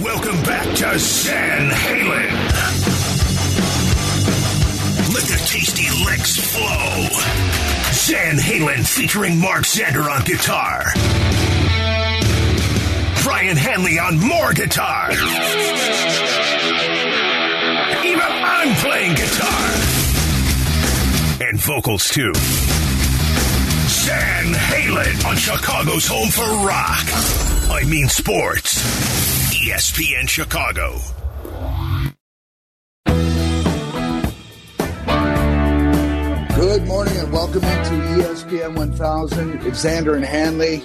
Welcome back to San Halen. Let the tasty licks flow. San Halen featuring Mark Zander on guitar. Brian Hanley on more guitar. Even I'm playing guitar. And vocals too. San Halen on Chicago's home for rock. I mean sports. ESPN Chicago. Good morning and welcome into ESPN 1000. It's Xander and Hanley.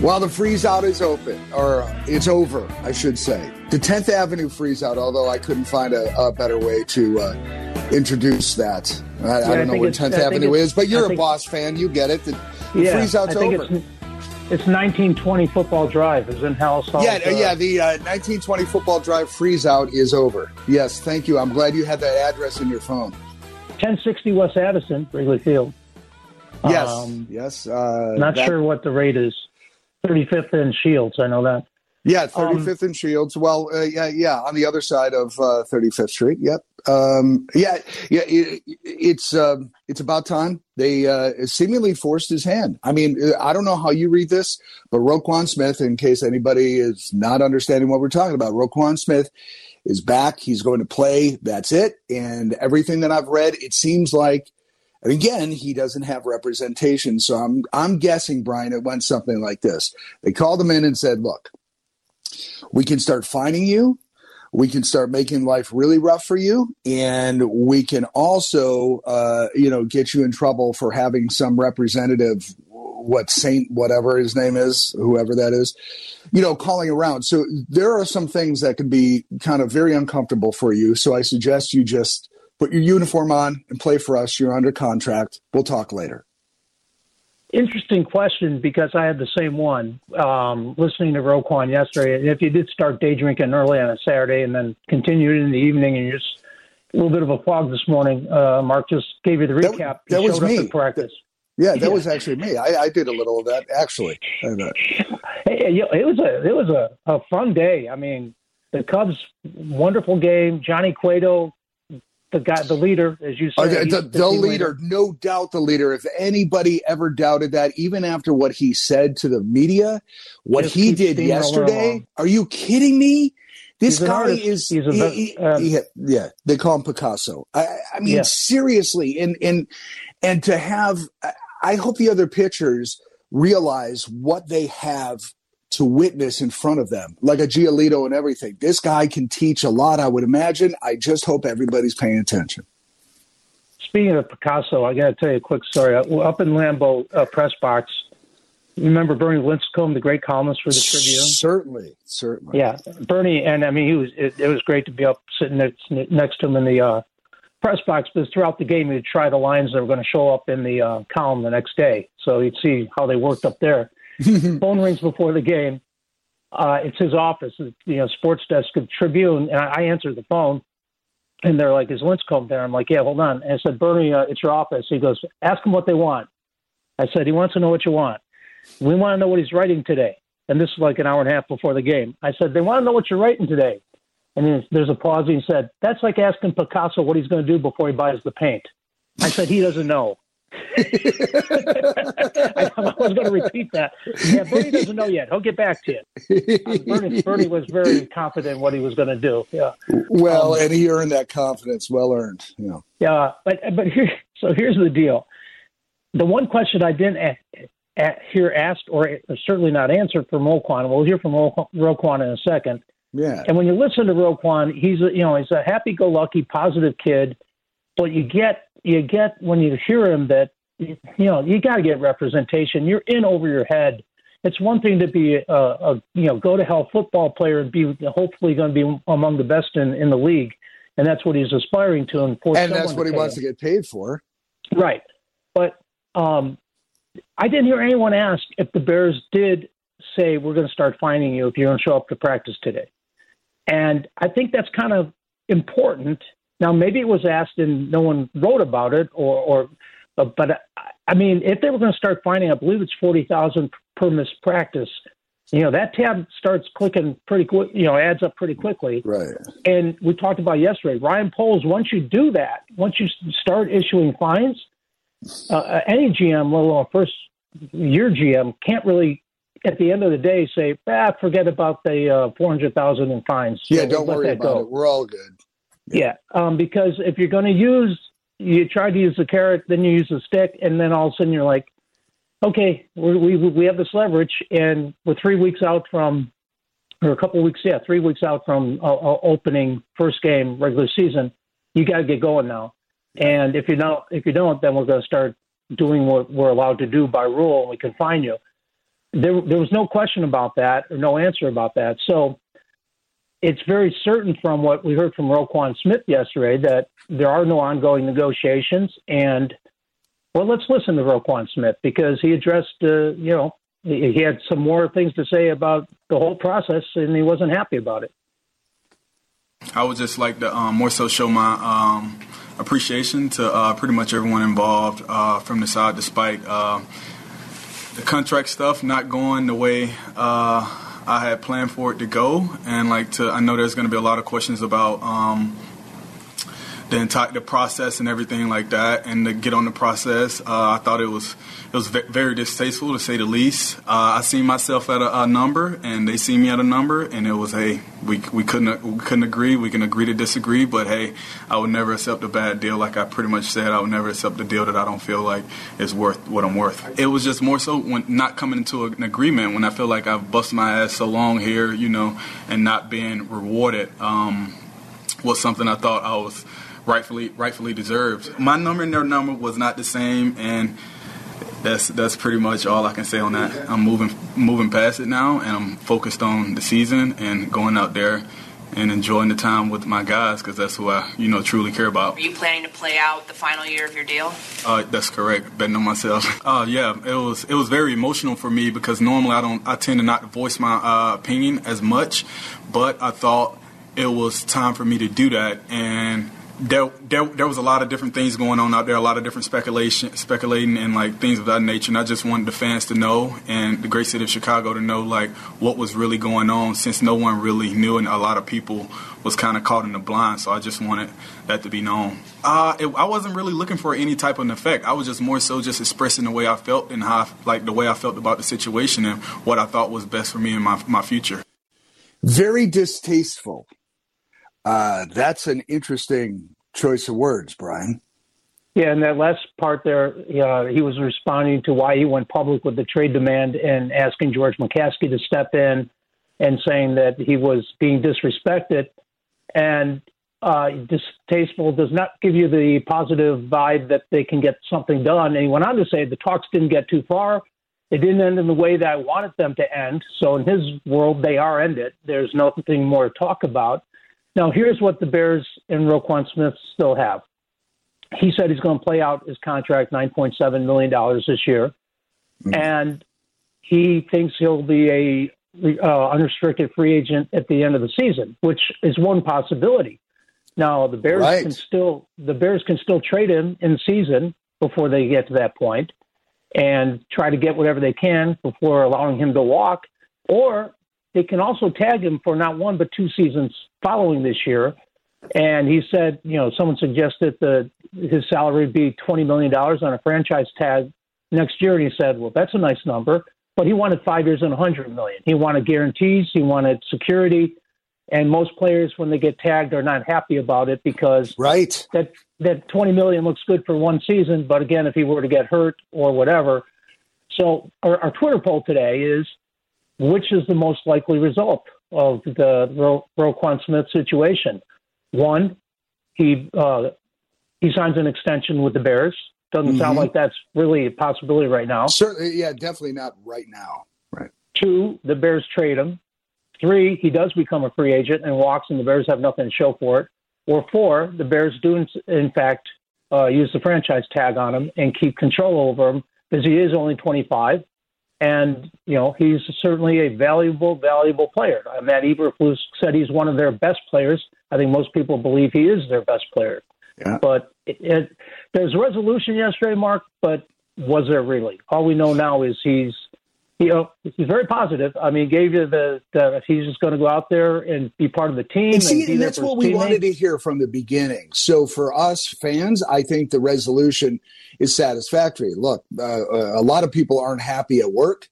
While the freeze out is open, or it's over, I should say. The 10th Avenue freeze out, although I couldn't find a, a better way to uh, introduce that. I, I I don't know think where 10th Avenue is, but you're I a think- boss fan. You get it. The, the yeah, freeze out's I think over. It's, it's 1920 Football Drive. Is in House. Yeah, uh, yeah. The uh, 1920 football drive freeze out is over. Yes, thank you. I'm glad you had that address in your phone. 1060 West Addison, Wrigley Field. Yes, Um, yes. Uh, Not that- sure what the rate is. 35th and Shields. I know that. Yeah, Um, 35th and Shields. Well, uh, yeah, yeah, on the other side of uh, 35th Street. Yep. Um, yeah, yeah. It, it's um, it's about time they uh, seemingly forced his hand. I mean, I don't know how you read this, but Roquan Smith, in case anybody is not understanding what we're talking about, Roquan Smith is back. He's going to play. That's it. And everything that I've read, it seems like. And again, he doesn't have representation. So I'm I'm guessing, Brian, it went something like this. They called him in and said, look, we can start finding you. We can start making life really rough for you, and we can also, uh, you know, get you in trouble for having some representative, what Saint, whatever his name is, whoever that is, you know, calling around. So there are some things that can be kind of very uncomfortable for you. So I suggest you just put your uniform on and play for us. You're under contract. We'll talk later. Interesting question because I had the same one um, listening to Roquan yesterday. And if you did start day drinking early on a Saturday and then continued in the evening and you're just a little bit of a fog this morning, uh, Mark just gave you the recap. that He was me. practice. Yeah, that Yeah. was actually me. I, I did a little of that actually. And, uh, it was a it was a, a fun day. I mean, the Cubs wonderful game. Johnny Cueto, the guy, the leader, as you said, the, the, leader, no doubt the leader. If anybody ever doubted that, even after what he said to the media, what Just he did yesterday, are you kidding me? This He's guy is, He's a he- um, he- yeah, they call him Picasso. I, I mean, Yeah. seriously, and, and, and to have, I hope the other pitchers realize what they have to witness in front of them, like a Giolito and everything. This guy can teach a lot, I would imagine. I just hope everybody's paying attention. Speaking of Picasso, I got to tell you a quick story. Uh, Up in Lambeau uh, press box, remember Bernie Lincicome, the great columnist for the Tribune? Certainly, certainly. Yeah, Bernie, and I mean, he was. It, it was great to be up sitting next, next to him in the uh, press box. Because throughout the game, he'd try the lines that were going to show up in the uh, column the next day, so he'd see how they worked up there. Phone rings before the game. Uh, it's his office, you know, sports desk of Tribune, and I, I answered the phone, and they're like, "Is Lincicome there?" I'm like, "Yeah, hold on." And I said, "Bernie, uh, it's your office." He goes, "Ask him what they want." I said, "He wants to know what you want. We want to know what he's writing today." And this is like an hour and a half before the game. I said, "They want to know what you're writing today." And there's a pause. He said, "That's like asking Picasso what he's going to do before he buys the paint." I said, "He doesn't know." I, I was going to repeat that. Yeah, Bernie doesn't know yet. He'll get back to you. Uh, Bernie, Bernie was very confident in what he was going to do. Yeah. well, Um, and he earned that confidence, well earned. You know. Yeah, but but here, so here's the deal. The one question I didn't hear asked, or certainly not answered from Roquan. We'll hear from Ro- Roquan in a second. Yeah. And when you listen to Roquan, he's a, you know he's a happy-go-lucky, positive kid. But you get you get when you hear him that you know you got to get representation. You're in over your head. It's one thing to be a, a you know go to hell football player and be hopefully going to be among the best in, in the league, and that's what he's aspiring to. And, And that's what he wants him. to get paid for. Right. But um, I didn't hear anyone ask if the Bears did say, we're going to start finding you if you don't show up to practice today. And I think that's kind of important. Now, maybe it was asked and no one wrote about it, or, or but, but I- mean, if they were going to start finding, I believe it's 40000 per missed practice. you know that tab starts clicking pretty quick. You know, adds up pretty quickly. Right. And we talked about yesterday, Ryan Poles. Once you do that, once you start issuing fines, uh, uh any GM, let alone first year GM, can't really at the end of the day say, ah, forget about the uh, four hundred thousand in fines. Yeah, don't worry about go. it. We're all good. Yeah, um, because if you're going to use, you try to use the carrot, then you use the stick, and then all of a sudden you're like, okay, we we, we have this leverage, and we're three weeks out from, or a couple weeks, yeah, three weeks out from uh, uh opening first game regular season. You got to get going now, and if you don't, if you don't, then we're going to start doing what we're allowed to do by rule, and we can fine you there, there was no question about that or no answer about that. So it's very certain from what we heard from Roquan Smith yesterday that there are no ongoing negotiations. And well, let's listen to Roquan Smith because he addressed, uh, you know, he, had some more things to say about the whole process, and he wasn't happy about it. I would just like to um, more so show my um, appreciation to uh, pretty much everyone involved uh, from the side, despite uh, the contract stuff not going the way uh, I had planned for it to go, and like to I know there's going to be a lot of questions about um, the entire the process and everything like that, and to get on the process. Uh, I thought it was it was very distasteful to say the least. Uh, I seen myself at a, a, number, and they see me at a number, and it was hey, we we couldn't we couldn't agree. We can agree to disagree, but hey, I would never accept a bad deal. Like I pretty much said, I would never accept a deal that I don't feel like is worth what I'm worth. It was just more so when not coming into an agreement when I feel like I've busted my ass so long here, you know, and not being rewarded um, was something I thought I was rightfully rightfully deserved. My number and their number was not the same, and that's that's pretty much all I can say on that. I'm moving moving past it now, and I'm focused on the season and going out there and enjoying the time with my guys because that's who I you know truly care about. Are you planning to play out the final year of your deal? Uh, that's correct. Betting on myself. Uh, yeah, it was it was very emotional for me because normally I don't I tend to not voice my uh, opinion as much, but I thought it was time for me to do that and there, there, there was a lot of different things going on out there, a lot of different speculation, speculating, and like things of that nature. And I just wanted the fans to know, and the great city of Chicago to know, like what was really going on, since no one really knew, and a lot of people was kind of caught in the blind. So I just wanted that to be known. Uh, it, I wasn't really looking for any type of an effect. I was just more so just expressing the way I felt and how, I, like the way I felt about the situation and what I thought was best for me and my my future. Very distasteful. Uh, that's an interesting choice of words, Brian. Yeah, and that last part there, uh, he was responding to why he went public with the trade demand and asking George McCaskey to step in and saying that he was being disrespected. And uh, distasteful does not give you the positive vibe that they can get something done. And he went on to say the talks didn't get too far. It didn't end in the way that I wanted them to end. So in his world, they are ended. There's nothing more to talk about. Now, here's what the Bears and Roquan Smith still have. He said he's going to play out his contract, $9.7 million this year. Mm-hmm. And he thinks he'll be a uh, unrestricted free agent at the end of the season, which is one possibility. Now the Bears right. can still the Bears can still trade him in season before they get to that point, and try to get whatever they can before allowing him to walk, or they can also tag him for not one but two seasons following this year. And he said, you know, someone suggested that his salary would be $20 million on a franchise tag next year. And he said, well, that's a nice number. But he wanted five years and 100 million. He wanted guarantees. He wanted security. And most players, when they get tagged, are not happy about it because right that that 20 million looks good for one season, but again, if he were to get hurt or whatever. So our, our Twitter poll today is which is the most likely result of the Ro- Roquan Smith situation? One, he uh, he signs an extension with the Bears. Doesn't mm-hmm. sound like that's really a possibility right now. Certainly, yeah, definitely not right now. Right. Two, the Bears trade him. Three, he does become a free agent and walks, and the Bears have nothing to show for it. Or four, the Bears do in, in fact uh, use the franchise tag on him and keep control over him because he is only 25 and, you know, he's certainly a valuable, valuable player. Uh, Matt Eberflus said he's one of their best players. I think most people believe he is their best player. Yeah. But it, it, there's resolution yesterday, Mark, but was there really? All we know now is he's you know, he's very positive. I mean, gave you the, the he's just going to go out there and be part of the team. And see, and that's what we teammates. wanted to hear from the beginning. So for us fans, I think the resolution is satisfactory. Look, uh, a lot of people aren't happy at work,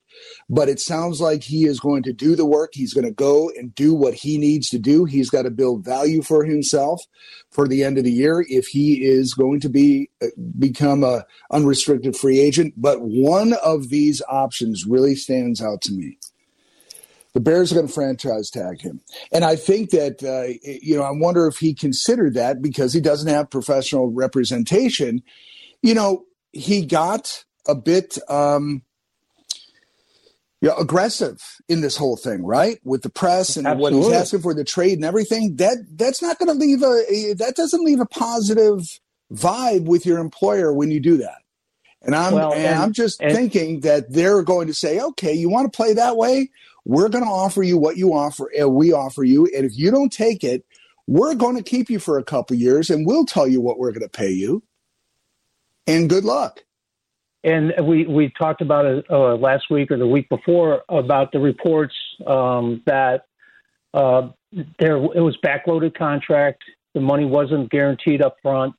but it sounds like he is going to do the work. He's going to go and do what he needs to do. He's got to build value for himself for the end of the year if he is going to be uh, become a unrestricted free agent. But one of these options really stands out to me. The Bears are going to franchise tag him. And I think that, uh, you know, I wonder if he considered that because he doesn't have professional representation. You know, he got a bit um, you know, aggressive in this whole thing, right? With the press and Absolutely. what he's asking for the trade and everything. That that's not going to leave a that doesn't leave a positive vibe with your employer when you do that. And I'm Well, and, and- I'm just and- thinking that they're going to say, okay, you want to play that way? We're going to offer you what you offer, and we offer you, and if you don't take it, we're going to keep you for a couple years, and we'll tell you what we're going to pay you. And good luck. And we, we talked about it uh, last week or the week before about the reports um, that uh, there it was backloaded contract. The money wasn't guaranteed up front,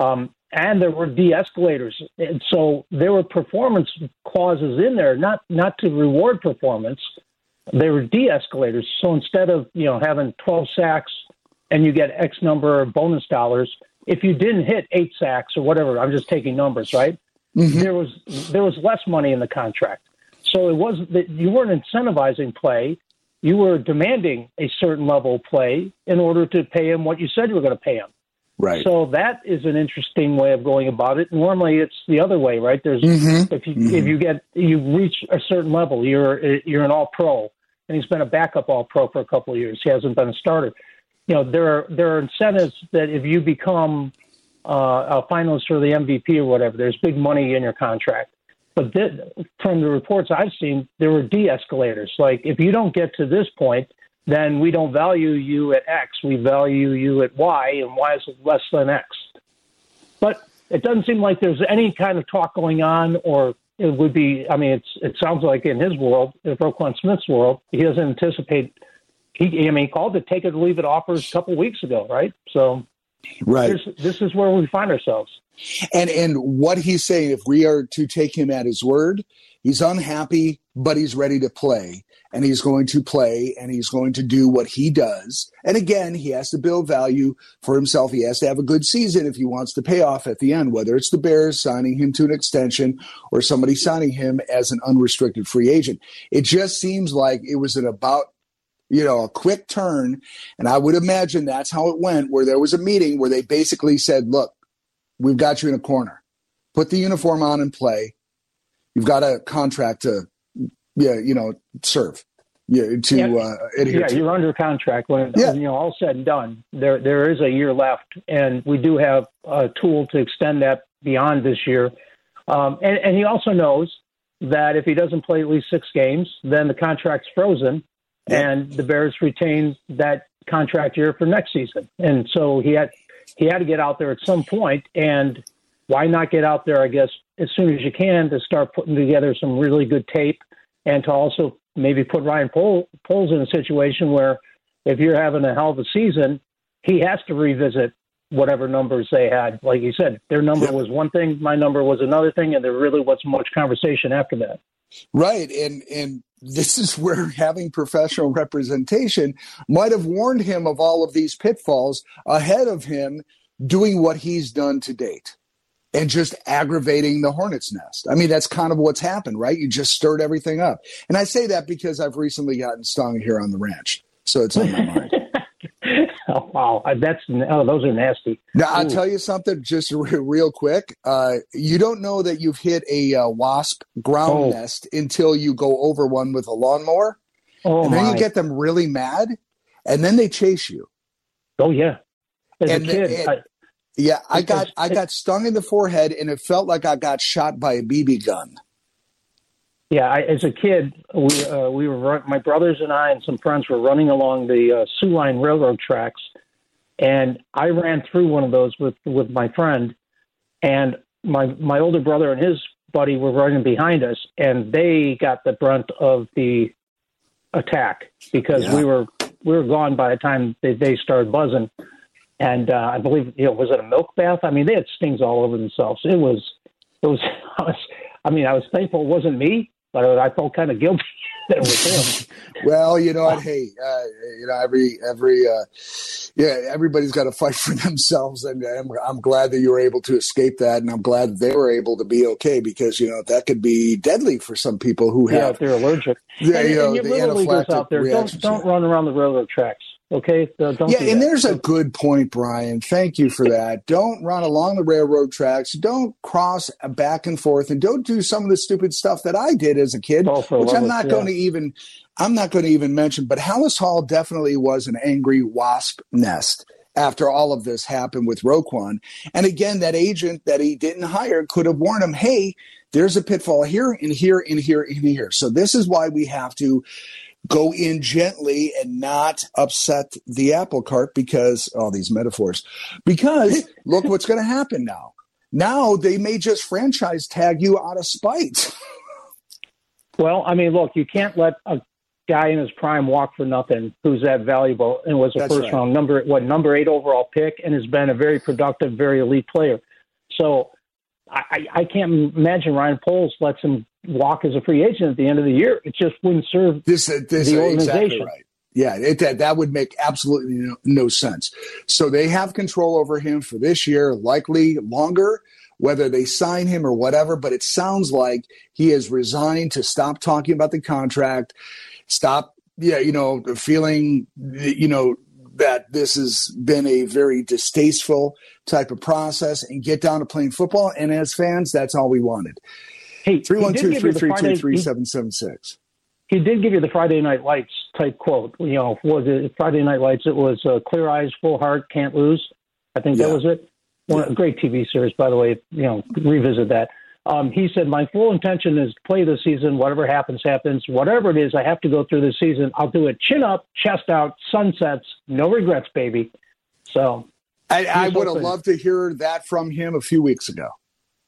um, and there were de-escalators. And so there were performance clauses in there, not not to reward performance. They were de-escalators. So instead of you know having 12 sacks and you get X number of bonus dollars, if you didn't hit eight sacks or whatever, I'm just taking numbers, right? There was there was less money in the contract. So it wasn't that you weren't incentivizing play. You were demanding a certain level of play in order to pay him what you said you were going to pay him. Right. So that is an interesting way of going about it. Normally, it's the other way, right? There's Mhm. if you if you get you reach a certain level, you're you're an All Pro, and he's been a backup All Pro for a couple of years. He hasn't been a starter. You know, there are there are incentives that if you become uh, a finalist for the MVP or whatever, there's big money in your contract. But from the reports I've seen, there were de-escalators. Like if you don't get to this point, then we don't value you at X. We value you at Y, and Y is less than X. But it doesn't seem like there's any kind of talk going on, or it would be. I mean, it's it sounds like in his world, in Roquan Smith's world, he doesn't anticipate. He, I mean, he called the take it or leave it offers a couple weeks ago, right? So right. here's, this is where we find ourselves. And and what he's saying, if we are to take him at his word, he's unhappy, but he's ready to play, and he's going to play, and he's going to do what he does. And again, he has to build value for himself. He has to have a good season if he wants to pay off at the end, whether it's the Bears signing him to an extension or somebody signing him as an unrestricted free agent. It just seems like it was an about you know, a quick turn. And I would imagine that's how it went, where there was a meeting where they basically said, look, we've got you in a corner. Put the uniform on and play. You've got a contract to, yeah, you know, serve, yeah, to Yeah. uh, adhere Yeah, to. you're under contract when Yeah. you know all said and done. There there is a year left, and we do have a tool to extend that beyond this year. Um, and, and he also knows that if he doesn't play at least six games, then the contract's frozen. And the Bears retain that contract year for next season. And so he had he had to get out there at some point, and why not get out there? I guess as soon as you can to start putting together some really good tape, and to also maybe put Ryan Pol- Poles in a situation where if you're having a hell of a season, he has to revisit whatever numbers they had. Like you said, their number Yeah. was one thing, my number was another thing, and there really wasn't much conversation after that. Right. And and this is where having professional representation might have warned him of all of these pitfalls ahead of him doing what he's done to date and just aggravating the hornet's nest. I mean, that's kind of what's happened, right? You just stirred everything up. And I say that because I've recently gotten stung here on the ranch. So it's on my mind. Oh, wow, that's oh, those are nasty. Now, I'll tell you something just re- real quick. Uh, you don't know that you've hit a uh, wasp ground Oh. nest until you go over one with a lawnmower. Oh and then my! you get them really mad, and then they chase you. oh yeah. As and a the- kid, and- I, Yeah, I got I got stung in the forehead, and it felt like I got shot by a BB gun. Yeah, I, as a kid, we uh, we were run, my brothers and I and some friends were running along the uh, Soo Line Railroad tracks, and I ran through one of those with with my friend, and my my older brother and his buddy were running behind us, and they got the brunt of the attack because Yeah. we were we were gone by the time they, they started buzzing. And uh, I believe you know was it a milk bath? I mean, they had stings all over themselves. It was it was. I, was, I mean, I was thankful it wasn't me, but I felt kind of guilty that it was him. Well, you know what? Hey, uh, you know every every uh, yeah, everybody's got to fight for themselves, and I'm, I'm glad that you were able to escape that, and I'm glad that they were able to be okay because you know that could be deadly for some people who have Yeah, if they're allergic. yeah, and, you know and your the little leaguers out there, don't don't run around the railroad tracks. Okay, Uh, don't. yeah, do and that. there's a good point, Brian. Thank you for that. Don't run along the railroad tracks. Don't cross back and forth, and don't do some of the stupid stuff that I did as a kid, Oh, which I'm not yeah. going to even. I'm not going to even mention. But Halas Hall definitely was an angry wasp nest after all of this happened with Roquan. And again, that agent that he didn't hire could have warned him, "Hey, there's a pitfall here and here and here and here." So this is why we have to go in gently and not upset the apple cart because all these metaphors because look what's going to happen now now they may just franchise tag you out of spite Well, I mean, look, you can't let a guy in his prime walk for nothing who's that valuable and was a That's first right. round number what number eight overall pick and has been a very productive, very elite player. So I I can't imagine Ryan Poles lets him walk as a free agent at the end of the year. It just wouldn't serve. this uh, this The uh, exactly organization. right yeah it, that, that would make absolutely no, no sense so they have control over him for this year likely longer whether they sign him or whatever but it sounds like he has resigned to stop talking about the contract stop yeah you know feeling you know that this has been a very distasteful type of process and get down to playing football and as fans that's all we wanted Hey, he did give you the Friday- he- 312-332-3776 he did give you the Friday Night Lights type quote. You know, was it Friday Night Lights? It was uh, clear eyes, full heart, can't lose. I think Yeah. that was it. One, A great TV series, by the way. You know, revisit that. Um, he said, "My full intention is to play this season. Whatever happens, happens. Whatever it is, I have to go through the season. I'll do it chin up, chest out, sunsets, no regrets, baby." So, I, I would have loved to hear that from him a few weeks ago.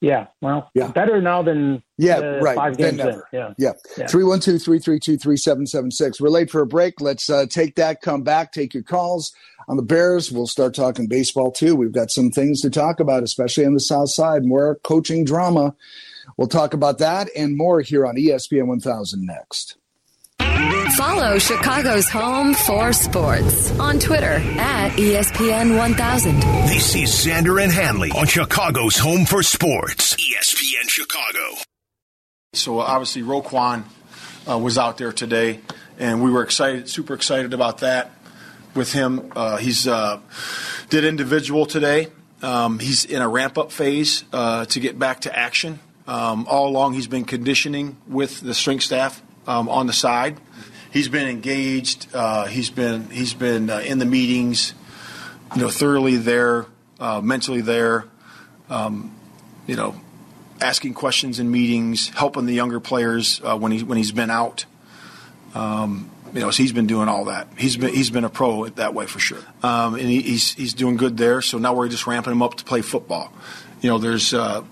Yeah, well, Yeah. better now than Yeah, uh, right. five Then games in. never. Yeah. Yeah. Yeah. 312 332 3776. We're late for a break. Let's uh, take that, come back, take your calls on the Bears. We'll start talking baseball too. We've got some things to talk about, especially on the South Side, more coaching drama. We'll talk about that and more here on ESPN 1000 next. Follow Chicago's home for sports on Twitter at E ESPN 1000. This is Xander and Hanley on Chicago's Home for Sports. ESPN Chicago. So obviously Roquan uh, was out there today, and we were excited, super excited about that with him. Uh, he's uh, did individual today. Um, he's in a ramp up phase uh, to get back to action. Um, all along, he's been conditioning with the strength staff um, on the side. He's been engaged. Uh, he's been he's been uh, in the meetings, you know, thoroughly there, uh, mentally there. Um, you know, asking questions in meetings, helping the younger players uh, when he when he's been out. Um, you know, so he's been doing all that. He's been he's been a pro that way for sure, um, and he, he's he's doing good there. So now we're just ramping him up to play football. You know, there's uh,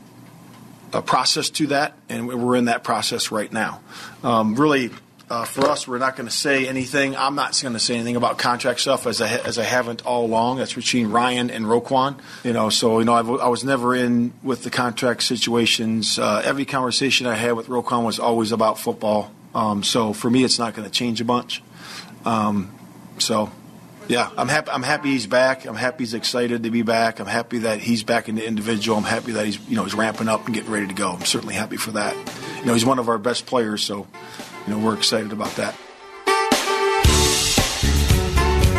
a process to that, and we're in that process right now. Um, really. Uh, for us, we're not going to say anything. I'm not going to say anything about contract stuff as I as I haven't all along. That's between Ryan and Roquan. You know, so you know I've, I was never in with the contract situations. Uh, every conversation I had with Roquan was always about football. Um, so for me, it's not going to change a bunch. Um, so yeah, I'm happy. I'm happy he's back. I'm happy he's excited to be back. I'm happy that he's back in the individual. I'm happy that he's you know he's ramping up and getting ready to go. I'm certainly happy for that. You know, he's one of our best players, so you know we're excited about that.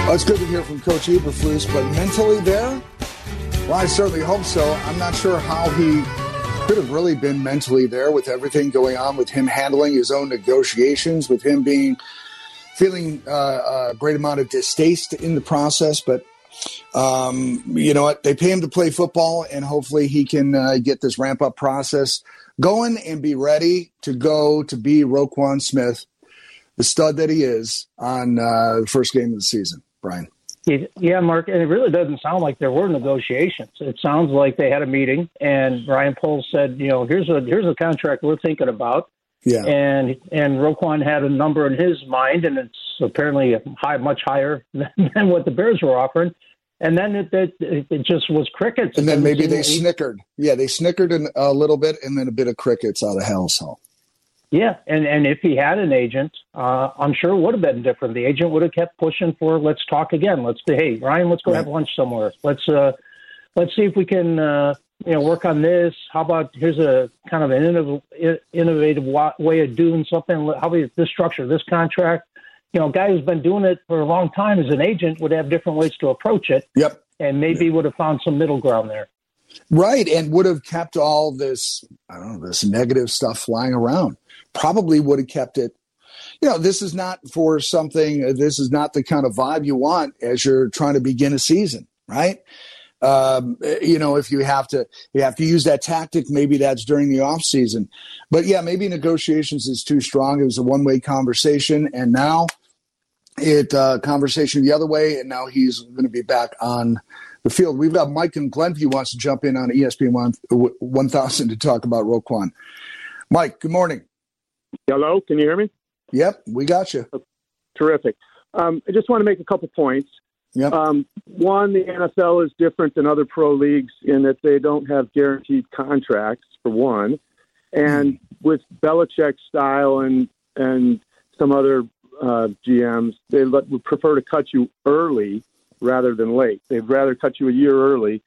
Oh, it's good to hear from Coach Eberflus, but mentally there? Well, I certainly hope so. I'm not sure how he could have really been mentally there with everything going on, with him handling his own negotiations, with him being feeling uh, a great amount of distaste in the process. But um, you know what? They pay him to play football, and hopefully he can uh, get this ramp up process going and be ready to go to be Roquan Smith, the stud that he is, on uh, the first game of the season. Brian. Yeah, Mark, and it really doesn't sound like there were negotiations. It sounds like they had a meeting, and Brian Poles said, you know, here's a here's a contract we're thinking about. Yeah. And and Roquan had a number in his mind, and it's apparently high, much higher than, than what the Bears were offering. And then it, it, it just was crickets. And then maybe they snickered. Yeah, they snickered a little bit, and then a bit of crickets out of hell's hole. Yeah, and and if he had an agent, uh, I'm sure it would have been different. The agent would have kept pushing for let's talk again. Let's say, hey Ryan, let's go right. have lunch somewhere. Let's uh, let's see if we can uh, you know work on this. How about here's a kind of an innovative, innovative way of doing something. How about this structure, this contract? You know, a guy who's been doing it for a long time as an agent would have different ways to approach it. Yep, and maybe yep. would have found some middle ground there. Right, and would have kept all this I don't know this negative stuff flying around probably would have kept it. You know, this is not for something, this is not the kind of vibe you want as you're trying to begin a season, right? Um, you know, if you have to, you have to use that tactic. Maybe that's during the off season, but yeah, maybe negotiations is too strong. It was a one way conversation, and now it uh, conversation the other way, and now he's going to be back on the field. We've got Mike in Glenview wants to jump in on ESPN one one thousand to talk about Roquan. Mike, good morning. Hello, can you hear me? Yep, we got you. Terrific. Um, I just want to make a couple points. Yep. Um, one, the NFL is different than other pro leagues in that they don't have guaranteed contracts, for one. And mm. with Belichick's style and and some other uh, GMs, they let, would prefer to cut you early rather than late. They'd rather cut you a year early,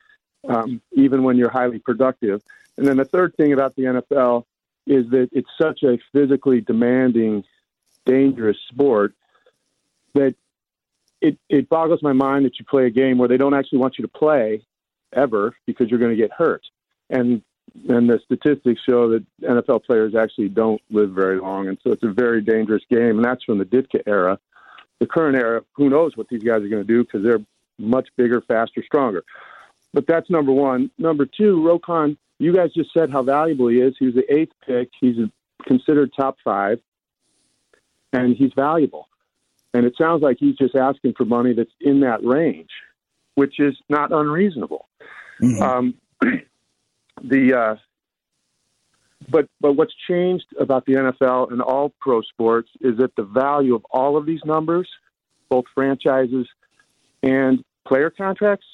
um, even when you're highly productive. And then the third thing about the NFL is that it's such a physically demanding, dangerous sport that it, it boggles my mind that you play a game where they don't actually want you to play ever because you're going to get hurt. And and the statistics show that NFL players actually don't live very long, and so it's a very dangerous game. And that's from the Ditka era. The current era, who knows what these guys are going to do because they're much bigger, faster, stronger. But that's number one. Number two, Roquan, you guys just said how valuable he is. He was the eighth pick. He's considered top five, and he's valuable. And it sounds like he's just asking for money that's in that range, which is not unreasonable. Mm-hmm. Um, the uh, but but what's changed about the NFL and all pro sports is that the value of all of these numbers, both franchises and player contracts,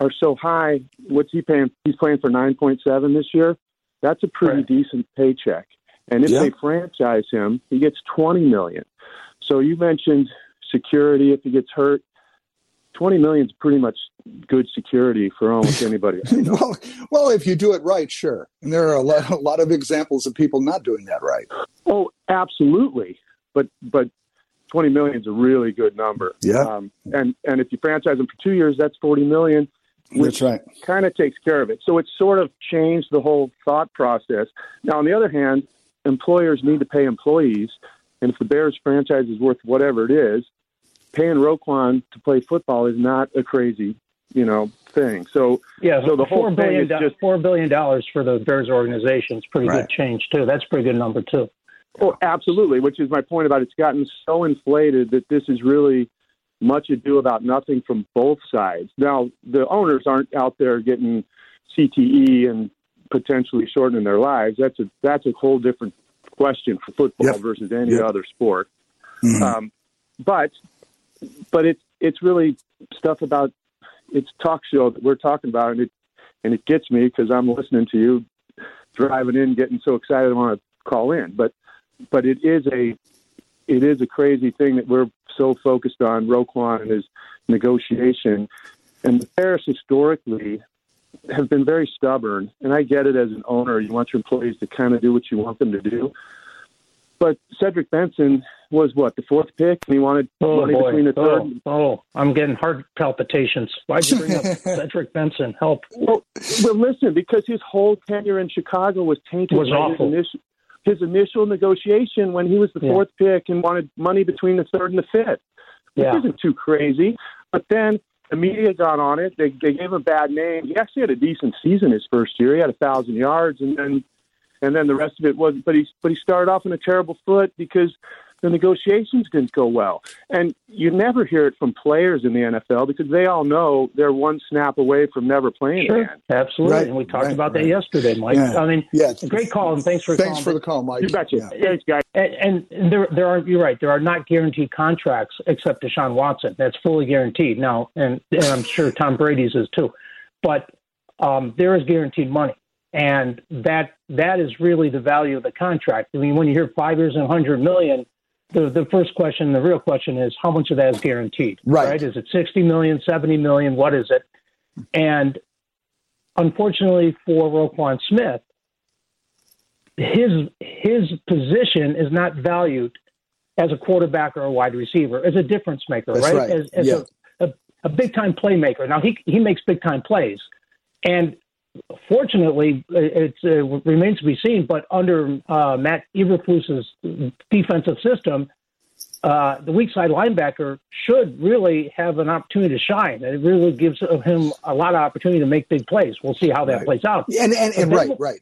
are so high. What's he paying? He's playing for nine point seven this year. That's a pretty right. decent paycheck. And if yeah. they franchise him, he gets twenty million. So you mentioned security if he gets hurt. Twenty million is pretty much good security for almost anybody. well, well, if you do it right, sure. And there are a lot, a lot of examples of people not doing that right. Oh, absolutely. But but 20 million is a really good number. Yeah. Um, and and if you franchise them for two years, that's 40 million which right. kind of takes care of it. So it's sort of changed the whole thought process. Now, on the other hand, employers need to pay employees, and if the Bears franchise is worth whatever it is, paying Roquan to play football is not a crazy, you know, thing. So yeah, so the whole thing billion is just four billion dollars for the Bears organization is pretty right. good change too. That's a pretty good number too. Oh, absolutely. Which is my point about it's gotten so inflated that this is really much ado about nothing from both sides. Now, the owners aren't out there getting CTE and potentially shortening their lives. That's a that's a whole different question for football yep. versus any yep. other sport. Mm-hmm. Um, but but it's it's really stuff about it's talk show that we're talking about, and it and it gets me because I'm listening to you driving in, getting so excited I want to call in. But but it is a it is a crazy thing that we're so focused on Roquan and his negotiation. And the Bears historically have been very stubborn. And I get it as an owner. You want your employees to kind of do what you want them to do. But Cedric Benson was what, the fourth pick? And he wanted oh, money boy. between the oh, third. Oh, I'm getting heart palpitations. Why'd you bring up Cedric Benson? Help. Well, well, listen, because his whole tenure in Chicago was tainted was awful. His initial, his initial negotiation when he was the fourth pick and wanted money between the third and the fifth. Which yeah. isn't too crazy. But then the media got on it. They, they gave him a bad name. He actually had a decent season his first year. He had a thousand yards, and then and then the rest of it was. But he but he started off on a terrible foot because the negotiations didn't go well. And you never hear it from players in the NFL because they all know they're one snap away from never playing Sure, again. absolutely. Right, and we talked right, about right. that yesterday, Mike. Yeah. I mean, Yeah. great call, and thanks for Thanks calling. for the call, Mike. You betcha. Yeah. Thanks, guys. And, and there, there are. You're right. There are not guaranteed contracts except Deshaun Watson. That's fully guaranteed now, and, and I'm sure Tom Brady's is too. But um, there is guaranteed money, and that that is really the value of the contract. I mean, when you hear five years and 100 million, the the first question, the real question is how much of that is guaranteed? Right. Is it 60 million, 70 million? What is it? And unfortunately for Roquan Smith, his his position is not valued as a quarterback or a wide receiver, as a difference maker, That's right? right. As, as Yeah. a, a, a big time playmaker. Now he he makes big time plays, and fortunately, it, it remains to be seen. But under uh, Matt Eberflus's defensive system, uh, the weak side linebacker should really have an opportunity to shine. It really gives him a lot of opportunity to make big plays. We'll see how that Right. plays out. And and, and right, right.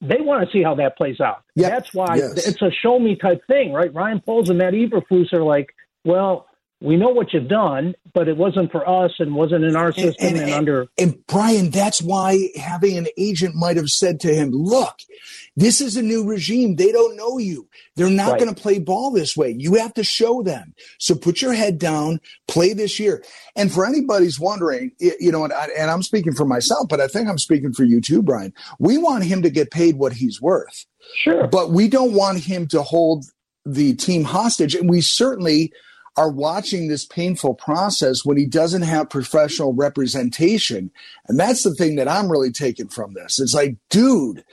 They want to see how that plays out. Yep. That's why Yes. it's a show me type thing, right? Ryan Poles and Matt Eberflus are like, well, we know what you've done, but it wasn't for us and wasn't in our system and, and- under. And Brian, that's why having an agent might have said to him, look, this is a new regime. They don't know you. They're not Right. going to play ball this way. You have to show them. So put your head down, play this year. And for anybody's wondering, you know, and, I, and I'm speaking for myself, but I think I'm speaking for you too, Brian. We want him to get paid what he's worth, Sure. but we don't want him to hold the team hostage. And we certainly are watching this painful process when he doesn't have professional representation. And that's the thing that I'm really taking from this. It's like, dude,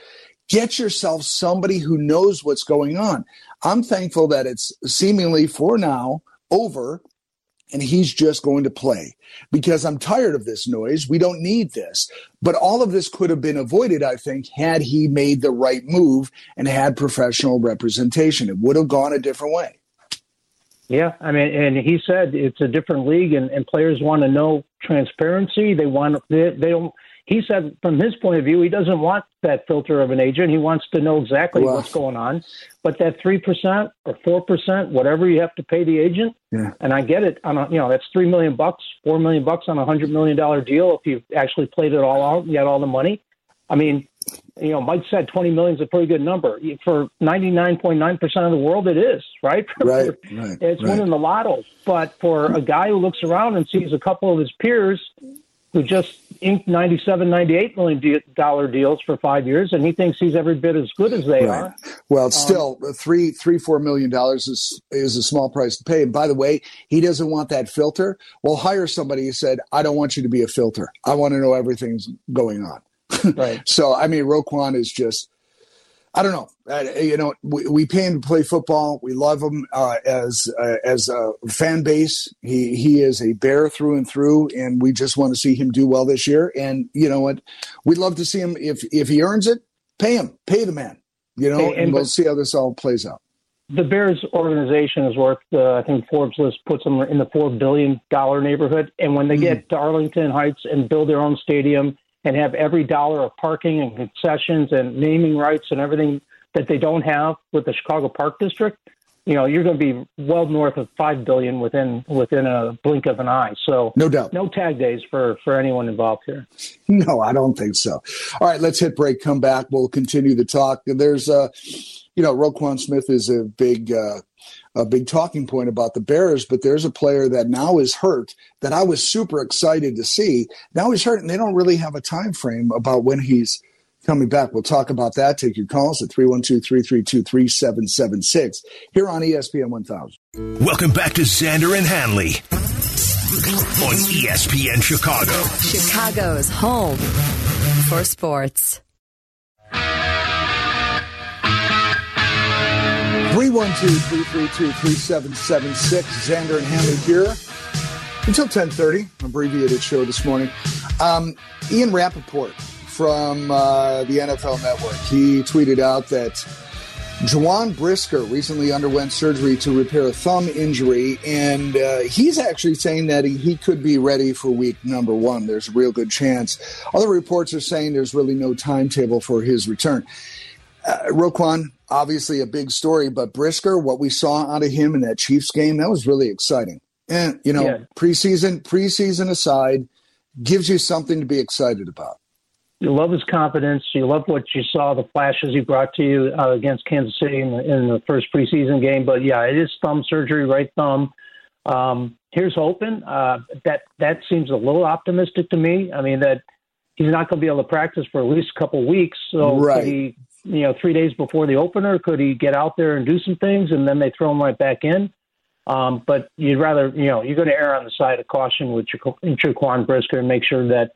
get yourself somebody who knows what's going on. I'm thankful that it's seemingly for now over and he's just going to play because I'm tired of this noise. We don't need this. But all of this could have been avoided, I think, had he made the right move and had professional representation. It would have gone a different way. Yeah, I mean, and he said it's a different league, and, and players want to know transparency. They want they, they don't. He said from his point of view, he doesn't want that filter of an agent. He wants to know exactly Well- what's going on. But that three percent or four percent, whatever you have to pay the agent, Yeah. and I get it. On a, you know, that's three million bucks, four million bucks on a hundred million dollar deal. If you've actually played it all out, and you had all the money. I mean, you know, Mike said twenty million is a pretty good number for ninety nine point nine percent of the world. It is right. Right, right, it's right. winning the lotto. But for a guy who looks around and sees a couple of his peers who just inked 97, 98 million dollar deals for five years, and he thinks he's every bit as good as they Right. are. Well, it's still three, three, four million dollars is is a small price to pay. And by the way, he doesn't want that filter. Well, hire somebody who said, "I don't want you to be a filter. I want to know everything's going on." Right. So, I mean, Roquan is just, I don't know. Uh, you know, we, we pay him to play football. We love him uh, as uh, as a fan base. He he is a bear through and through, and we just want to see him do well this year. And you know what? We'd love to see him if if he earns it, pay him, pay the man. You know, and, and we'll see how this all plays out. The Bears organization is worth, uh, I think Forbes list puts them in the four billion dollar neighborhood. And when they Hmm. get to Arlington Heights and build their own stadium and have every dollar of parking and concessions and naming rights and everything that they don't have with the Chicago Park District, you know, you're going to be well north of five billion within within a blink of an eye. So No doubt. no tag days for for anyone involved here. No, I don't think so. All right, let's hit break. Come back. We'll continue the talk. There's, uh, you know, Roquan Smith is a big, uh, a big talking point about the Bears, but there's a player that now is hurt that I was super excited to see. Now he's hurt, and they don't really have a time frame about when he's coming back. We'll talk about that. Take your calls at 312-332-3776 here on ESPN 1000. Welcome back to Xander and Hanley on ESPN Chicago. Chicago's home for sports. 312-332-3776. Xander and Hanley here until 1030, abbreviated show this morning. Um, Ian Rapoport from uh, the NFL Network, he tweeted out that Jaquan Brisker recently underwent surgery to repair a thumb injury, and uh, he's actually saying that he, he could be ready for week number one. There's a real good chance. Other reports are saying there's really no timetable for his return. Uh, Roquan, obviously a big story, but Brisker, what we saw out of him in that Chiefs game, that was really exciting. And you know, Yeah. preseason preseason aside, gives you something to be excited about. You love his confidence. You love what you saw, the flashes he brought to you uh, against Kansas City in the, in the first preseason game. But yeah, it is thumb surgery, right thumb. Um, here's hoping. Uh, that that seems a little optimistic to me. I mean that he's not going to be able to practice for at least a couple weeks. So Right. he, you know, three days before the opener, could he get out there and do some things, and then they throw him right back in? Um, but you'd rather, you know, you're going to err on the side of caution with Jaquan Brisker and make sure that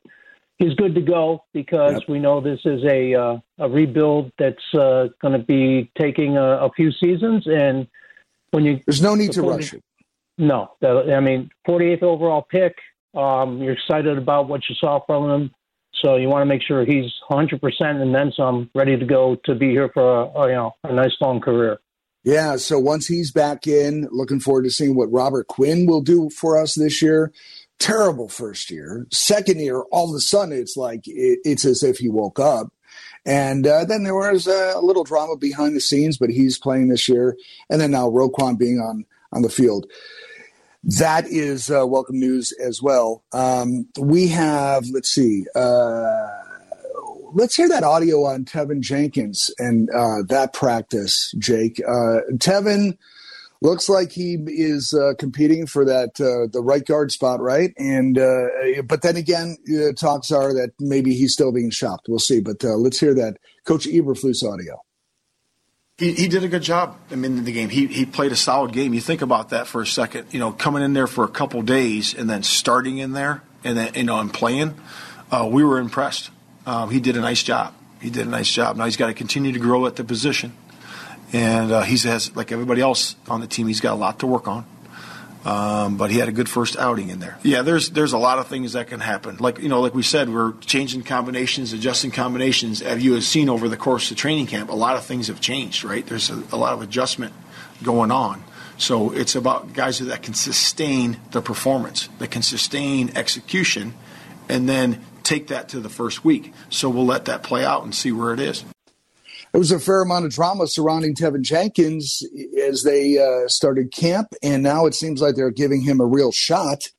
he's good to go because Yep. we know this is a uh, a rebuild that's uh, going to be taking a, a few seasons. And when you There's no need to rush the- it. no, the- I mean, 48th overall pick. Um, you're excited about what you saw from him, so you want to make sure he's 100 percent and then some, ready to go to be here for a, a you know a nice long career. Yeah, so once he's back in, looking forward to seeing what Robert Quinn will do for us this year. Terrible first year. Second year, all of a sudden, it's like it, it's as if he woke up. And uh, then there was a little drama behind the scenes, but he's playing this year. And then now Roquan being on on the field. That is uh, welcome news as well. Um, we have, let's see, uh, let's hear that audio on Teven Jenkins and uh, that practice, Jake. Uh, Teven looks like he is uh, competing for that uh, the right guard spot, right? And but then again, talks are that maybe he's still being shopped. We'll see. But let's hear that Coach Eberflus audio. He, he did a good job. I mean, in the game, he he played a solid game. You think about that for a second. You know, coming in there for a couple days and then starting in there and then you know and playing, uh, we were impressed. Um, he did a nice job. He did a nice job. Now he's got to continue to grow at the position, and uh, he has like everybody else on the team. He's got a lot to work on. Um, but he had a good first outing in there. Yeah, there's there's a lot of things that can happen. Like you know, like we said, we're changing combinations, adjusting combinations. As you have seen over the course of training camp, a lot of things have changed. Right? There's a, a lot of adjustment going on. So it's about guys that can sustain the performance, that can sustain execution, and then take that to the first week. So we'll let that play out and see where it is. There was a fair amount of drama surrounding Teven Jenkins as they uh, started camp, and now it seems like they're giving him a real shot.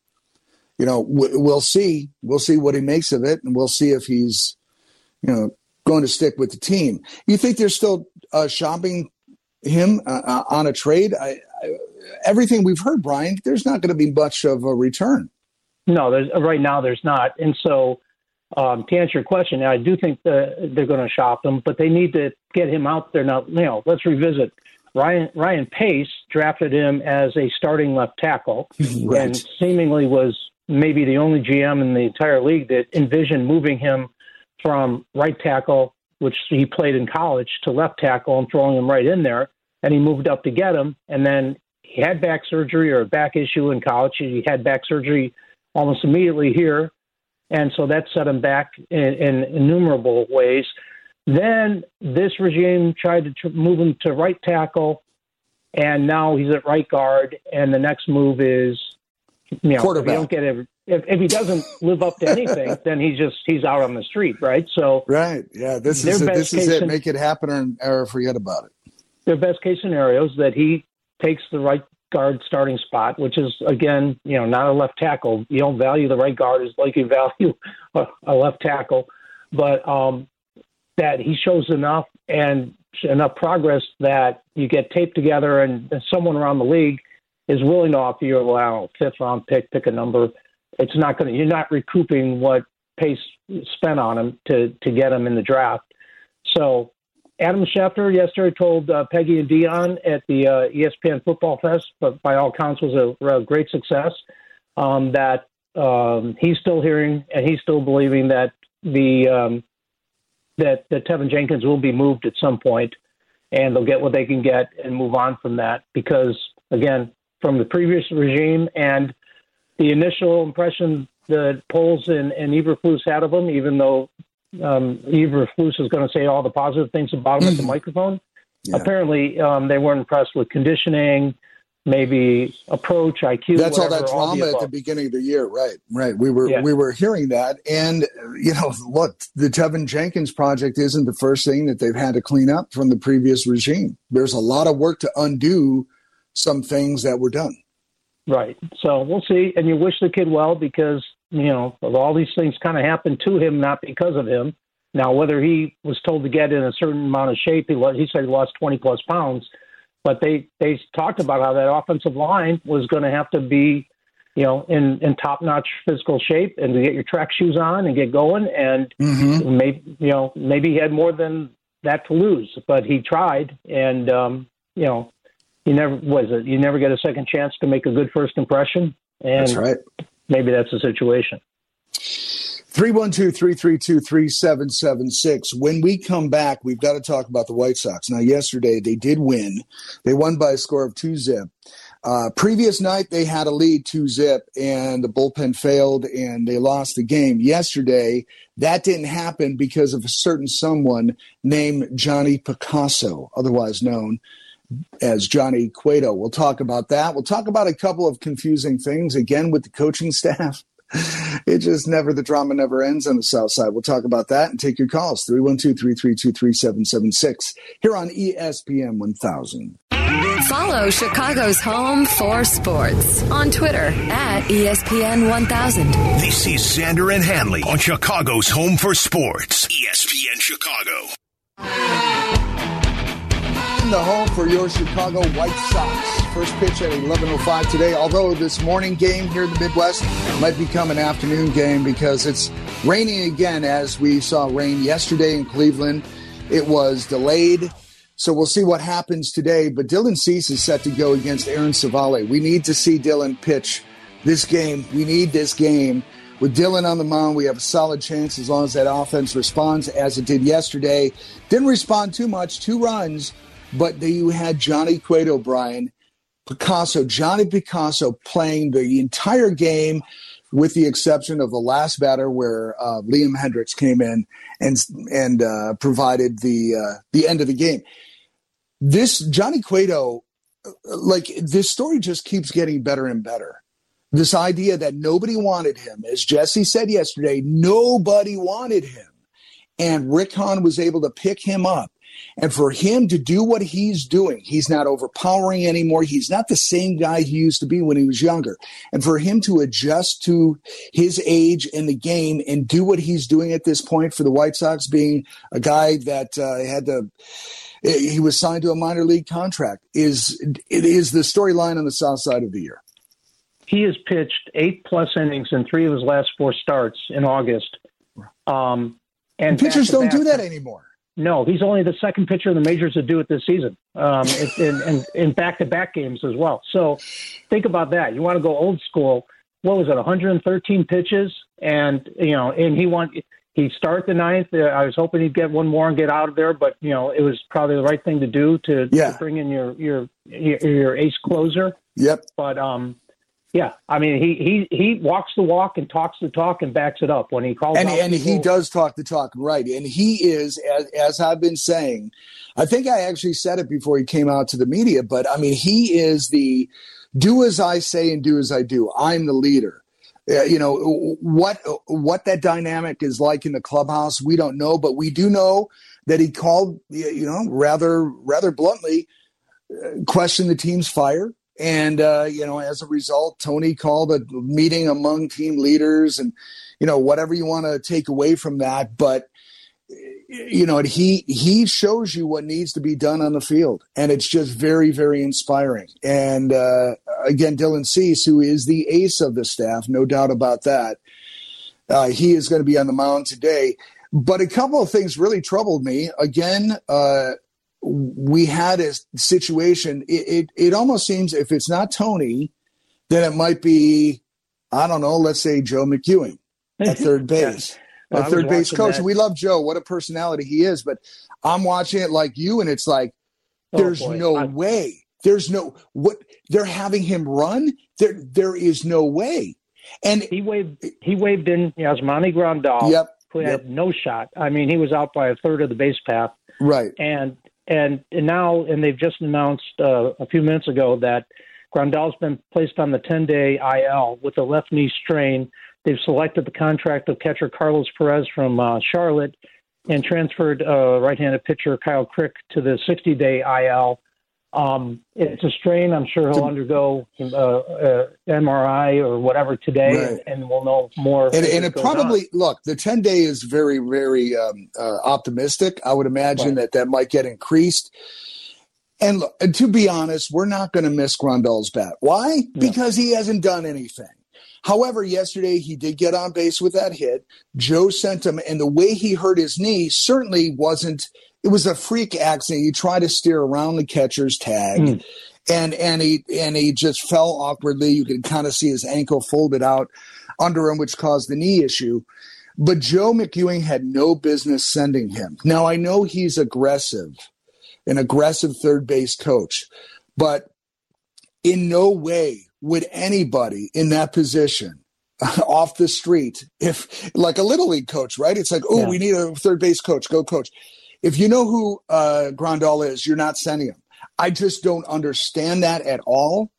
You know, w- we'll see. We'll see what he makes of it, and we'll see if he's, you know, going to stick with the team. You think they're still uh, shopping him uh, uh, on a trade? I, I, everything we've heard, Brian, there's not going to be much of a return. No, there's right now there's not, and so um, to answer your question, I do think that they're going to shop him, but they need to get him out there now. You know, let's revisit. Ryan Ryan Pace drafted him as a starting left tackle, Right. and seemingly was maybe the only GM in the entire league that envisioned moving him from right tackle, which he played in college, to left tackle and throwing him right in there. And he moved up to get him, and then he had back surgery or a back issue in college. He had back surgery almost immediately here, and so that set him back in, in innumerable ways. Then this regime tried to tr- move him to right tackle, and now he's at right guard. And the next move is, you know, if Quarterback. you don't get if, if he doesn't live up to anything, then he's just he's out on the street, right? So Right. Yeah. This is it. This is it. Make it happen or, or forget about it. their best case scenario is that he takes the right guard starting spot, which is again, you know, not a left tackle. You don't value the right guard as like you value a, a left tackle, but um, that he shows enough and enough progress that you get taped together and someone around the league is willing to offer you a well, fifth round pick, pick a number. It's not going to. You're not recouping what Pace spent on him to to get him in the draft. So Adam Schefter yesterday told uh, Peggy and Dion at the uh, ESPN Football Fest, but by all counts was a, a great success. Um, that um, he's still hearing and he's still believing that the um, that that Teven Jenkins will be moved at some point, and they'll get what they can get and move on from that. Because again, from the previous regime and the initial impression the Poles and, and Eberflus had of him, even though um, Eberflus is going to say all the positive things about him at the microphone. Yeah. Apparently, um, they weren't impressed with conditioning, maybe approach, IQ. That's all whatever, that all the drama at the beginning of the year, right? Right. We were Yeah. we were hearing that, and you know, look, the Teven Jenkins project isn't the first thing that they've had to clean up from the previous regime. There's a lot of work to undo some things that were done. Right. So we'll see. And you wish the kid well because, you know, all these things kind of happened to him, not because of him. Now, whether he was told to get in a certain amount of shape, he, he said he lost 20 plus pounds. But they, they talked about how that offensive line was going to have to be, you know, in, in top notch physical shape and to get your track shoes on and get going. And Mm-hmm. maybe, you know, maybe he had more than that to lose, but he tried. And, um, you know, you never was it. You never get a second chance to make a good first impression, and That's right. Maybe that's the situation. 312-332-3776. When we come back, we've got to talk about the White Sox. Now, yesterday they did win. They won by a score of two zip. Uh, previous night they had a lead two zip and the bullpen failed and they lost the game. Yesterday that didn't happen because of a certain someone named Johnny Picasso, otherwise known as Johnny Cueto. We'll talk about that. We'll talk about a couple of confusing things again with the coaching staff. It just never, the drama never ends on the South Side. We'll talk about that and take your calls 312 332 3776 here on ESPN 1000. Follow Chicago's home for sports on Twitter at ESPN 1000. This is Xander and Hanley on Chicago's Home for Sports. ESPN Chicago. In the home for your Chicago White Sox. First pitch at 11.05 today, although this morning game here in the Midwest might become an afternoon game because it's raining again as we saw rain yesterday in Cleveland. It was delayed. So we'll see what happens today. But Dylan Cease is set to go against Aaron Civale. We need to see Dylan pitch this game. We need this game. With Dylan on the mound, we have a solid chance as long as that offense responds as it did yesterday. Didn't respond too much, two runs, but you had Johnny Cueto, Brian, Picasso, Johnny Picasso playing the entire game with the exception of the last batter where uh, Liam Hendriks came in and and uh, provided the uh, the end of the game. This Johnny Cueto, uh, like this story just keeps getting better and better. This idea that nobody wanted him, as Jesse said yesterday, nobody wanted him, and Rick Hahn was able to pick him up. And for him to do what he's doing, he's not overpowering anymore. He's not the same guy he used to be when he was younger. And for him to adjust to his age in the game and do what he's doing at this point for the White Sox, being a guy that uh, had to, he was signed to a minor league contract, is it is the storyline on the south side of the year. He has pitched eight plus innings in three of his last four starts in August. Um, and Pitchers don't do that anymore. No, he's only the second pitcher in the majors to do it this season, um, in, in, in back-to-back games as well. So think about that. You want to go old school? What was it? 113 pitches, and you know, and he want he start the ninth. Uh, I was hoping he'd get one more and get out of there, but you know, it was probably the right thing to do to, Yeah. to bring in your your, your ace closer. Yep. But um, yeah, I mean, he he he walks the walk and talks the talk and backs it up when he calls. and out and he does talk the talk right. And he is as, as i've been saying i think i actually said it before he came out to the media but i mean he is the do as i say and do as i do. I'm the leader. Uh, you know what what that dynamic is like in the clubhouse we don't know but we do know that he called you know rather rather bluntly uh, questioned the team's fire and uh, you know as a result tony called a meeting among team leaders and you know whatever you want to take away from that but you know he he shows you what needs to be done on the field and it's just very very inspiring. And uh, again dylan cease who is the ace of the staff no doubt about that uh, he is going to be on the mound today. But a couple of things really troubled me. Again uh, we had a situation it, it, it almost seems if it's not tony then it might be i don't know let's say joe mcewing at third base Well, I a third base coach. that. We love Joe. What a personality he is. But I'm watching it like you, and it's like, Oh, there's boy. no I- way. There's no what they're having him run. There, there is no way. And He waved. He waved in Yasmani Grandal, yep, who yep. had no shot. I mean, he was out by a third of the base path, right. and and and now and they've just announced uh, a few minutes ago that Grandal's been placed on the 10 day IL with a left knee strain. They've selected the contract of catcher Carlos Perez from uh, Charlotte and transferred uh, right handed pitcher Kyle Crick to the 60 day IL. Um, it's a strain. I'm sure he'll undergo uh, uh, MRI or whatever today, Right. and we'll know more. And, and it probably on. look the ten day is very very um, uh, optimistic. I would imagine Right. that that might get increased. And, look, and to be honest, we're not going to miss Grandal's bat. Why? Because he hasn't done anything. However, yesterday he did get on base with that hit. Joe sent him, and the way he hurt his knee certainly wasn't. It was a freak accident. He tried to steer around the catcher's tag, Mm. and and he and he just fell awkwardly. You could kind of see his ankle folded out under him, which caused the knee issue. But Joe McEwing had no business sending him. Now I know he's aggressive, an aggressive third base coach, but in no way would anybody in that position off the street if like a little league coach right it's like oh Yeah. we need a third base coach go coach if you know who uh grandal is you're not sending him i just don't understand that at all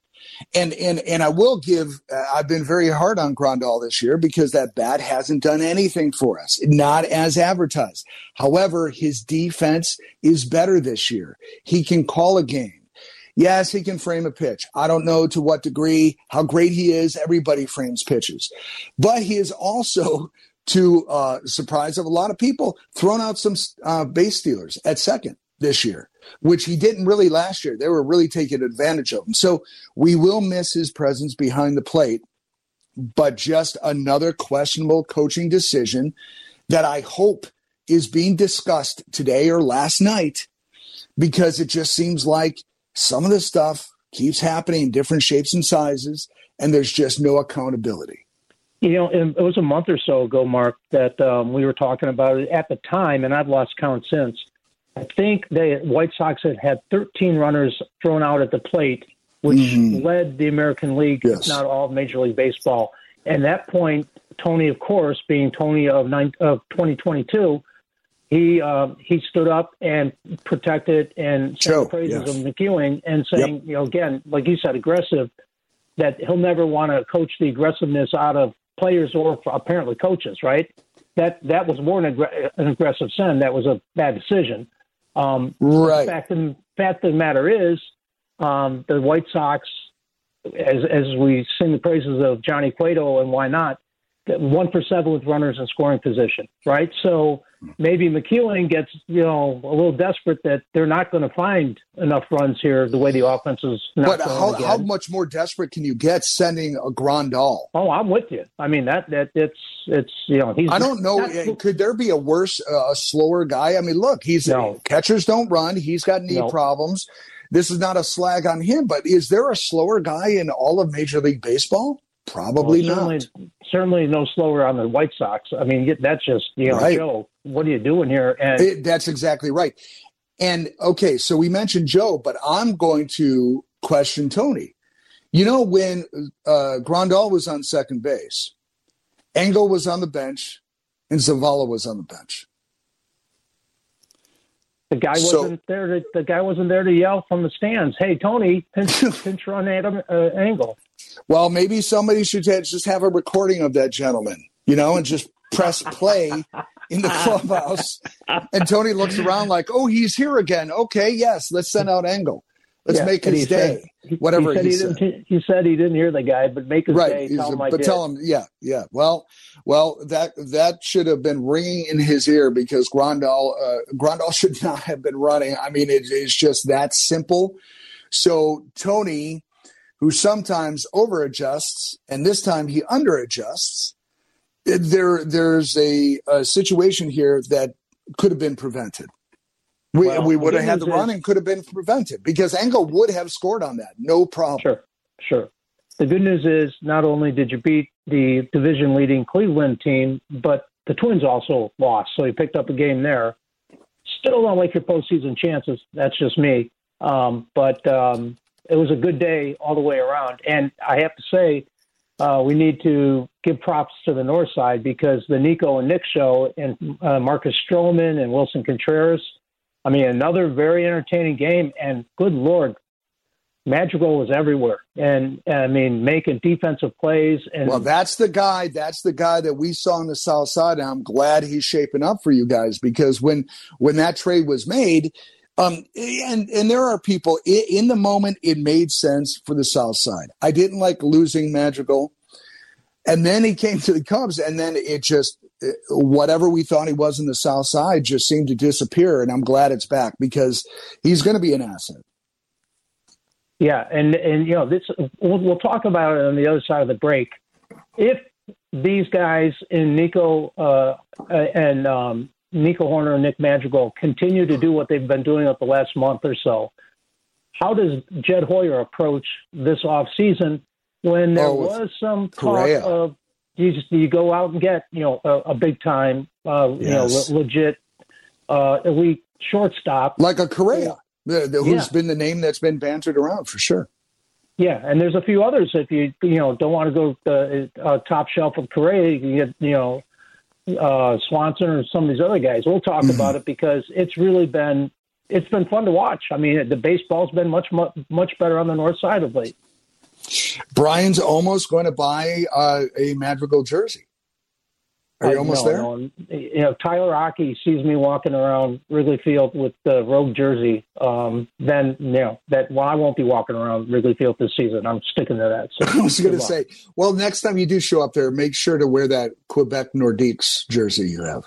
and and and i will give uh, i've been very hard on grandal this year because that bat hasn't done anything for us not as advertised however his defense is better this year he can call a game Yes, he can frame a pitch. I don't know to what degree, how great he is. Everybody frames pitches. But he is also, to uh, surprise of a lot of people, thrown out some uh, base stealers at second this year, which he didn't really last year. They were really taking advantage of him. So we will miss his presence behind the plate, but just another questionable coaching decision that I hope is being discussed today or last night because it just seems like some of the stuff keeps happening in different shapes and sizes, and there's just no accountability. You know, it was a month or so ago, Mark, that um, we were talking about it at the time, and I've lost count since. I think the White Sox had had 13 runners thrown out at the plate, which Mhm. led the American League, Yes. not all of Major League Baseball. And that point, Tony, of course, being Tony of, nine, of 2022, he uh, he stood up and protected and sang praises yes. of McEwing and saying, you know, again, like you said, aggressive that he'll never want to coach the aggressiveness out of players or apparently coaches, right? That that was more an, aggr- an aggressive send. That was a bad decision. Um, Right. Fact of, fact of the matter is, um, the White Sox, as as we sing the praises of Johnny Cueto and why not, one for seven with runners in scoring position, right? So maybe McEwing gets you know a little desperate that they're not going to find enough runs here the way the offense is not But how, how much more desperate can you get sending a Grandal? Oh, I'm with you. I mean that that it's it's you know he's. I don't know. not- uh, Could there be a worse, uh, a slower guy? I mean, look, he's No. catchers don't run. He's got knee No. problems. This is not a slag on him, but is there a slower guy in all of Major League Baseball? Probably well, not. certainly, certainly no slower on the White Sox. I mean that's just you know Right. Joe. What are you doing here? And It- that's exactly right. And okay, so we mentioned Joe, but I'm going to question Tony. You know, when uh, Grandal was on second base, Engel was on the bench, and Zavala was on the bench. the guy wasn't there. To, the guy wasn't there to yell from the stands. Hey Tony, pinch pinch run Adam uh, Engel. Well, maybe somebody should just have a recording of that gentleman, you know, and just press play in the clubhouse. And Tony looks around like, "Oh, he's here again. Okay, yes, let's send out Engel. Let's Yeah, make his he said- day." he- Whatever he said he he, said. didn't. He said he didn't hear the guy, but make his right day. he's Tell a- him I but did. tell him yeah yeah well well that that should have been ringing in his ear because grandal uh, grandal should not have been running i mean it, it's just that simple so tony who sometimes over adjusts and this time he under adjusts there there's a, a situation here that could have been prevented we, Well, we would have had the run and could have been prevented because Engel would have scored on that no problem Sure, sure. The good news is not only did you beat the division leading Cleveland team, but the Twins also lost. So you picked up a game there. Still don't like your postseason chances. That's just me. Um, but um, it was a good day all the way around. And I have to say, uh, we need to give props to the north side because the Nico and Nick show and uh, Marcus Stroman and Willson Contreras. I mean, another very entertaining game. And good Lord, Madrigal was everywhere, and, and I mean making defensive plays. And well, that's the guy. That's the guy that we saw on the south side. And I'm glad he's shaping up for you guys because when when that trade was made, um, and and there are people in the moment it made sense for the south side. I didn't like losing Madrigal, and then he came to the Cubs, and then it just whatever we thought he was in the south side just seemed to disappear. And I'm glad it's back because he's going to be an asset. Yeah, and and you know this we'll, we'll talk about it on the other side of the break. If these guys in Nico uh, and um, Nico Hoerner and Nick Madrigal continue to do what they've been doing up the last month or so, how does Jed Hoyer approach this off season when there oh, was some talk of you just you go out and get you know a, a big time uh, yes. you know le- legit uh, elite shortstop like a Correa the, who's yeah. been the name that's been bantered around for sure. Yeah, and there's a few others. If you you know don't want to go the uh, top shelf of Correa, you get you know uh, Swanson or some of these other guys. We'll talk mm-hmm. about it because it's really been it's been fun to watch. I mean, the baseball's been much much, much better on the north side of late. Brian's almost going to buy uh, a Madrigal jersey. Are you almost no, there? No. You know, Tyler Aki sees me walking around Wrigley Field with the rogue jersey. Um, then, you know, that well, I won't be walking around Wrigley Field this season. I'm sticking to that. So I was going to say, well, next time you do show up there, make sure to wear that Quebec Nordiques jersey you have.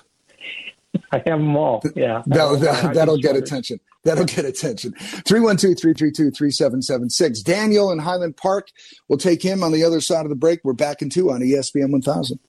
I have them all. Yeah. That'll, that, that'll get attention. That'll get attention. 312 332 3776. Daniel in Highland Park. We'll take him on the other side of the break. We're back in two on ESPN 1000.